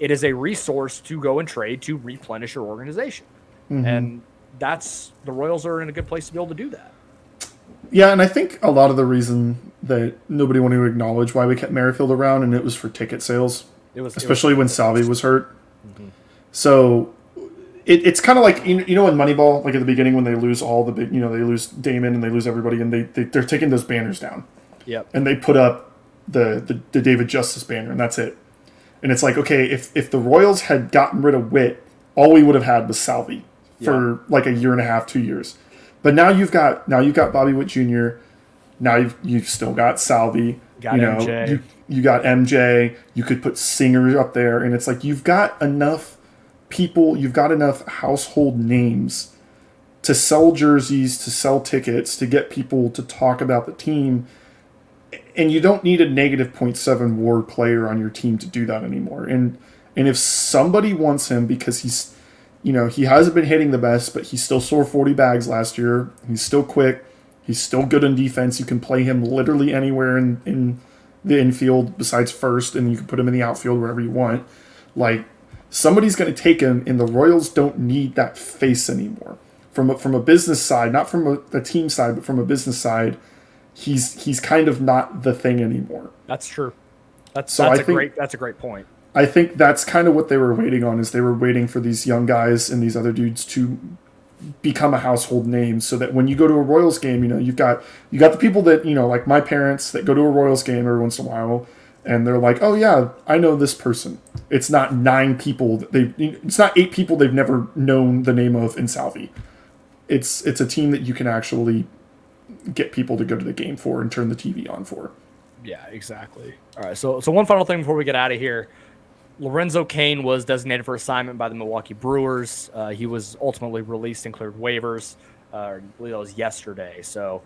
it is a resource to go and trade to replenish your organization. Mm-hmm. And that's the Royals are in a good place to be able to do that. Yeah, and I think a lot of the reason that nobody wanted to acknowledge why we kept Merrifield around, and it was for ticket sales, It was it was- especially when Salvy was hurt. Mm-hmm. So it, it's kind of like you you know in Moneyball, like at the beginning when they lose all the big, you know, they lose Damon and they lose everybody, and they, they they're taking those banners down, Yep. and they put up the, the the David Justice banner, and that's it. And it's like, okay, if if the Royals had gotten rid of Whit all we would have had was Salvy for like a year and a half, two years. But now you've got now you've got Bobby Witt Jr. Now you've you've still got Salvy. Got you know, MJ. You, you got MJ. You could put singers up there, and it's like you've got enough people. You've got enough household names to sell jerseys, to sell tickets, to get people to talk about the team. And you don't need a negative 0.7 war player on your team to do that anymore. And and if somebody wants him because he's you know, he hasn't been hitting the best, but he still scored 40 bags last year. He's still quick. He's still good in defense. You can play him literally anywhere in, in the infield besides first, and you can put him in the outfield wherever you want. Like, somebody's going to take him, and the Royals don't need that face anymore. From a, from a business side, not from a, a team side, but from a business side, he's he's kind of not the thing anymore. That's true. That's So that's I a think- great that's a great point. I think that's kind of what they were waiting on is they were waiting for these young guys and these other dudes to become a household name so that when you go to a Royals game, you know, you've got you got the people that, you know, like my parents that go to a Royals game every once in a while and they're like, "Oh yeah, I know this person." It's not nine people that they it's not eight people they've never known the name of in Salvy. It's it's a team that you can actually get people to go to the game for and turn the TV on for. Yeah, exactly. All right, so so one final thing before we get out of here. Lorenzo Cain was designated for assignment by the Milwaukee Brewers. Uh, he was ultimately released and cleared waivers. Uh, I believe that was yesterday. So,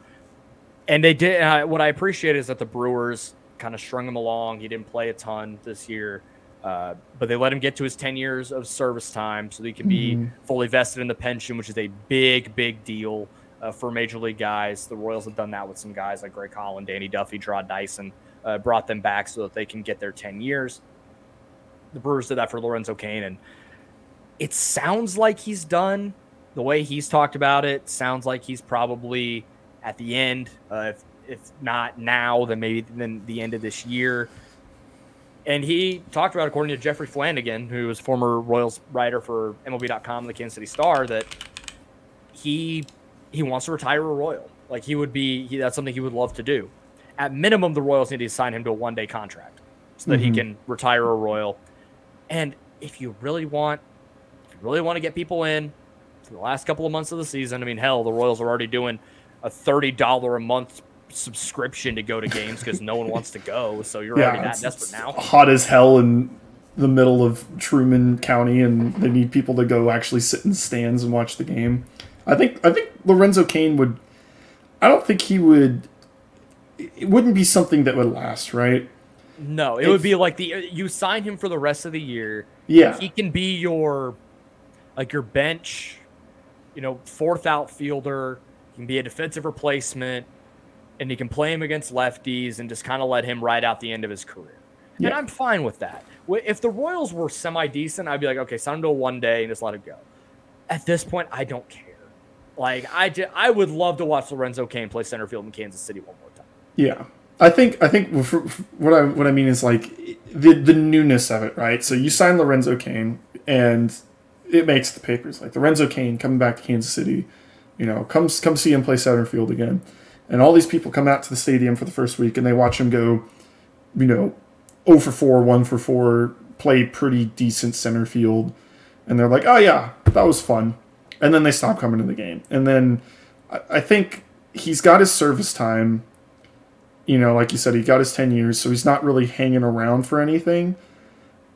and they did. Uh, what I appreciate is that the Brewers kind of strung him along. He didn't play a ton this year, uh, but they let him get to his 10 years of service time so that he can be fully vested in the pension, which is a big, big deal uh, for major league guys. The Royals have done that with some guys like Greg Holland, Danny Duffy, Jarrod Dyson, uh, brought them back so that they can get their 10 years. The Brewers did that for Lorenzo Cain, and it sounds like he's done. The way he's talked about it sounds like he's probably at the end. Uh, if, if not now, then maybe then the end of this year. And he talked about, according to Jeffrey Flanagan, who was former Royals writer for MLB.com, the Kansas City Star, that he he wants to retire a Royal. Like he would be, he, that's something he would love to do. At minimum, the Royals need to sign him to a one day contract so that he can retire a Royal. And if you really want, if you really want to get people in for the last couple of months of the season, I mean, hell, the Royals are already doing a thirty dollar a month subscription to go to games because no one wants to go. So you're already that desperate now. Hot as hell in the middle of Truman County, and they need people to go actually sit in stands and watch the game. I think I think Lorenzo Cain would. I don't think he would. It wouldn't be something that would last, right? No, it If- would be like the you sign him for the rest of the year. Yeah. he can be your like your bench, you know, fourth outfielder. He can be a defensive replacement, and you can play him against lefties and just kind of let him ride out the end of his career. And I'm fine with that. If the Royals were semi decent, I'd be like, okay, sign him to a one day and just let it go. At this point, I don't care. Like I, ju- I would love to watch Lorenzo Cain play center field in Kansas City one more time. Yeah, I think I think what I what I mean is like the the newness of it, right? So you sign Lorenzo Cain, and it makes the papers. Like Lorenzo Cain coming back to Kansas City, you know, come come see him play center field again, and all these people come out to the stadium for the first week and they watch him go, you know, 0 for 4, 1 for 4, play pretty decent center field, and they're like, oh yeah, that was fun, and then they stop coming to the game, and then I, I think he's got his service time you know, like you said, he got his 10 years, so he's not really hanging around for anything.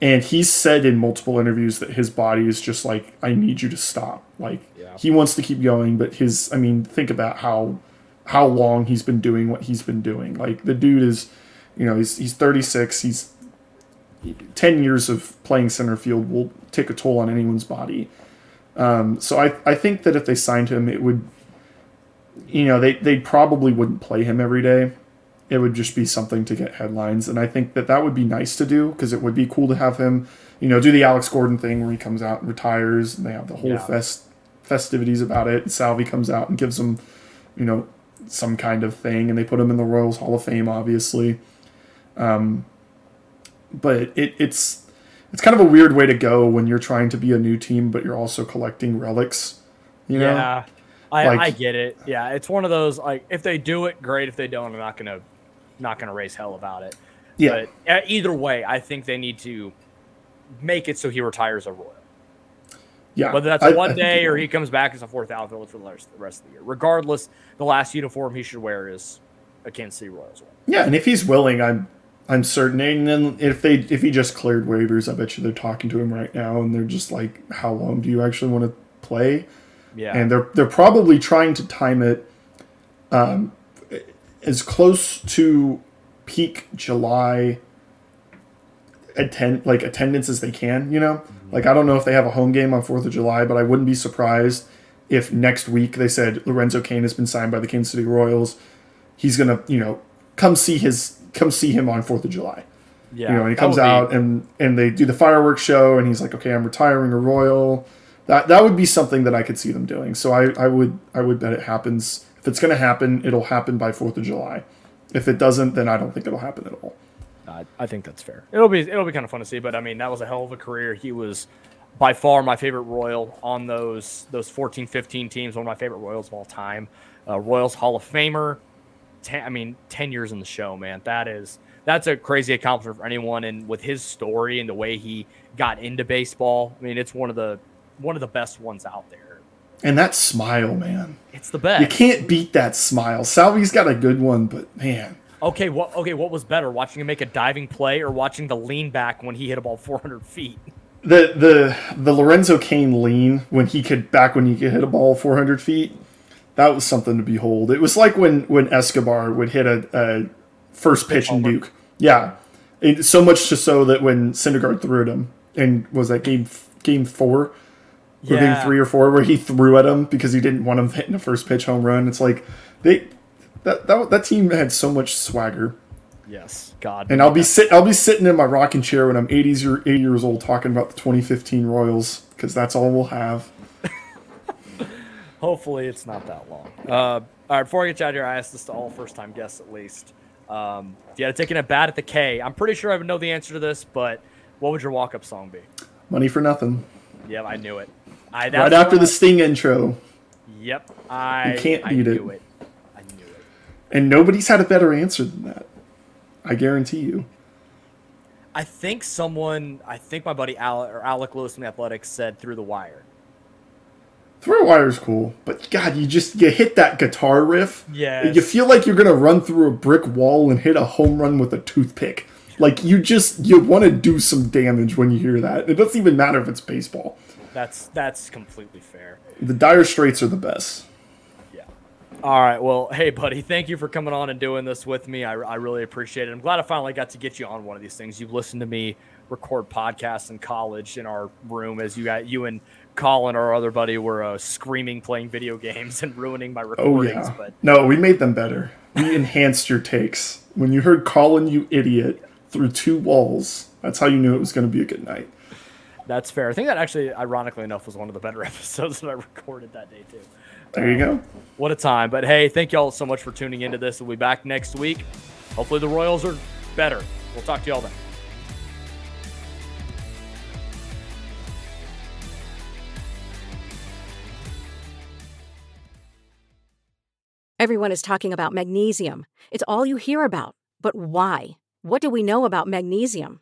And he's said in multiple interviews that his body is just like, I need you to stop. Like, Yeah. he wants to keep going, but his, I mean, think about how how long he's been doing what he's been doing. Like, the dude is, you know, he's, he's 36, he's 10 years of playing center field will take a toll on anyone's body. Um, so I, I think that if they signed him, it would, you know, they, they probably wouldn't play him every day it would just be something to get headlines and i think that that would be nice to do because it would be cool to have him you know do the alex gordon thing where he comes out and retires and they have the whole Yeah. fest festivities about it and salvy comes out and gives him you know some kind of thing and they put him in the royals hall of fame obviously um, but it, it's it's kind of a weird way to go when you're trying to be a new team but you're also collecting relics you know Yeah, I, Like- I get it. Yeah, it's one of those like if they do it, great. If they don't, I'm not gonna not gonna raise hell about it. yeah But uh, either way, I think they need to make it so he retires a Royal. Yeah, Whether that's a one day or he comes back as a fourth outfielder for the rest, the rest of the year. Regardless, the last uniform he should wear is a Kansas City Royals one. Yeah, and if he's willing, I'm I'm certain. And then if they if he just cleared waivers, I bet you they're talking to him right now, and they're just like, "How long do you actually want to play?" Yeah. And they're they're probably trying to time it um, as close to peak July attend like attendance as they can. You know, mm-hmm. like I don't know if they have a home game on Fourth of July, but I wouldn't be surprised if next week they said Lorenzo Cain has been signed by the Kansas City Royals. He's gonna you know come see his come see him on Fourth of July. yeah. You know, and he comes would be- out and and they do the fireworks show, and he's like, "Okay, I'm retiring a Royal." That that would be something that I could see them doing. So I, I would I would bet it happens. If it's going to happen, it'll happen by Fourth of July. If it doesn't, then I don't think it'll happen at all. I, I think that's fair. It'll be it'll be kind of fun to see, but I mean that was a hell of a career. He was by far my favorite Royal on those those 14, 15 teams. One of my favorite Royals of all time. Uh, Royals Hall of Famer. Ten, I mean, ten years in the show, man. That is that's a crazy accomplishment for anyone. And with his story and the way he got into baseball, I mean, it's one of the one of the best ones out there. And that smile, man. It's the best. You can't beat that smile. Salvy's got a good one, but man. Okay, what okay, what was better? Watching him make a diving play or watching the lean back when he hit a ball 400 feet? The the the Lorenzo Cain lean when he could back when he could hit a ball 400 feet. That was something to behold. It was like when when Escobar would hit a, a first pitch in Duke. Yeah. It, so much to so that when Syndergaard threw at him and was that game game 4, yeah. three or four where he threw at him because he didn't want him hitting a first pitch home run. It's like they that that, that team had so much swagger. Yes, God. And I'll be sit I'll be sitting in my rocking chair when I'm 80s or 80 years old talking about the 2015 Royals because that's all we'll have. Hopefully, it's not that long. Uh, all right, before I get you out of here, I ask this to all first time guests at least. Um, if you had taken a bat at the K, I'm pretty sure I would know the answer to this, but what would your walk up song be? Money for nothing. Yeah, I knew it. I, Right after the I- Sting intro, Yep, I. You can't I beat it. knew it. I knew it. and nobody's had a better answer than that. I guarantee you. I think someone, I think my buddy Alec, or Alec Lewis from the Athletics said through the wire. Through Throw wire's cool, but God, you just you hit that guitar riff. Yeah. You feel like you're gonna run through a brick wall and hit a home run with a toothpick. Like you just you want to do some damage when you hear that. It doesn't even matter if it's baseball. That's that's completely fair. The Dire Straits are the best. Yeah. All right. Well, hey, buddy, thank you for coming on and doing this with me. I, I really appreciate it. I'm glad I finally got to get you on one of these things. You've listened to me record podcasts in college in our room as you got you and Colin, our other buddy, were uh, screaming, playing video games, and ruining my recordings. Oh yeah. But No, we made them better. We enhanced your takes. When you heard Colin, you idiot, through two walls, that's how you knew it was going to be a good night. That's fair. I think that actually, ironically enough, was one of the better episodes that I recorded that day too. There you go. Um, what a time. But hey, thank y'all so much for tuning into this. We'll be back next week. Hopefully the Royals are better. We'll talk to y'all then. Everyone is talking about magnesium. It's all you hear about. But why? What do we know about magnesium?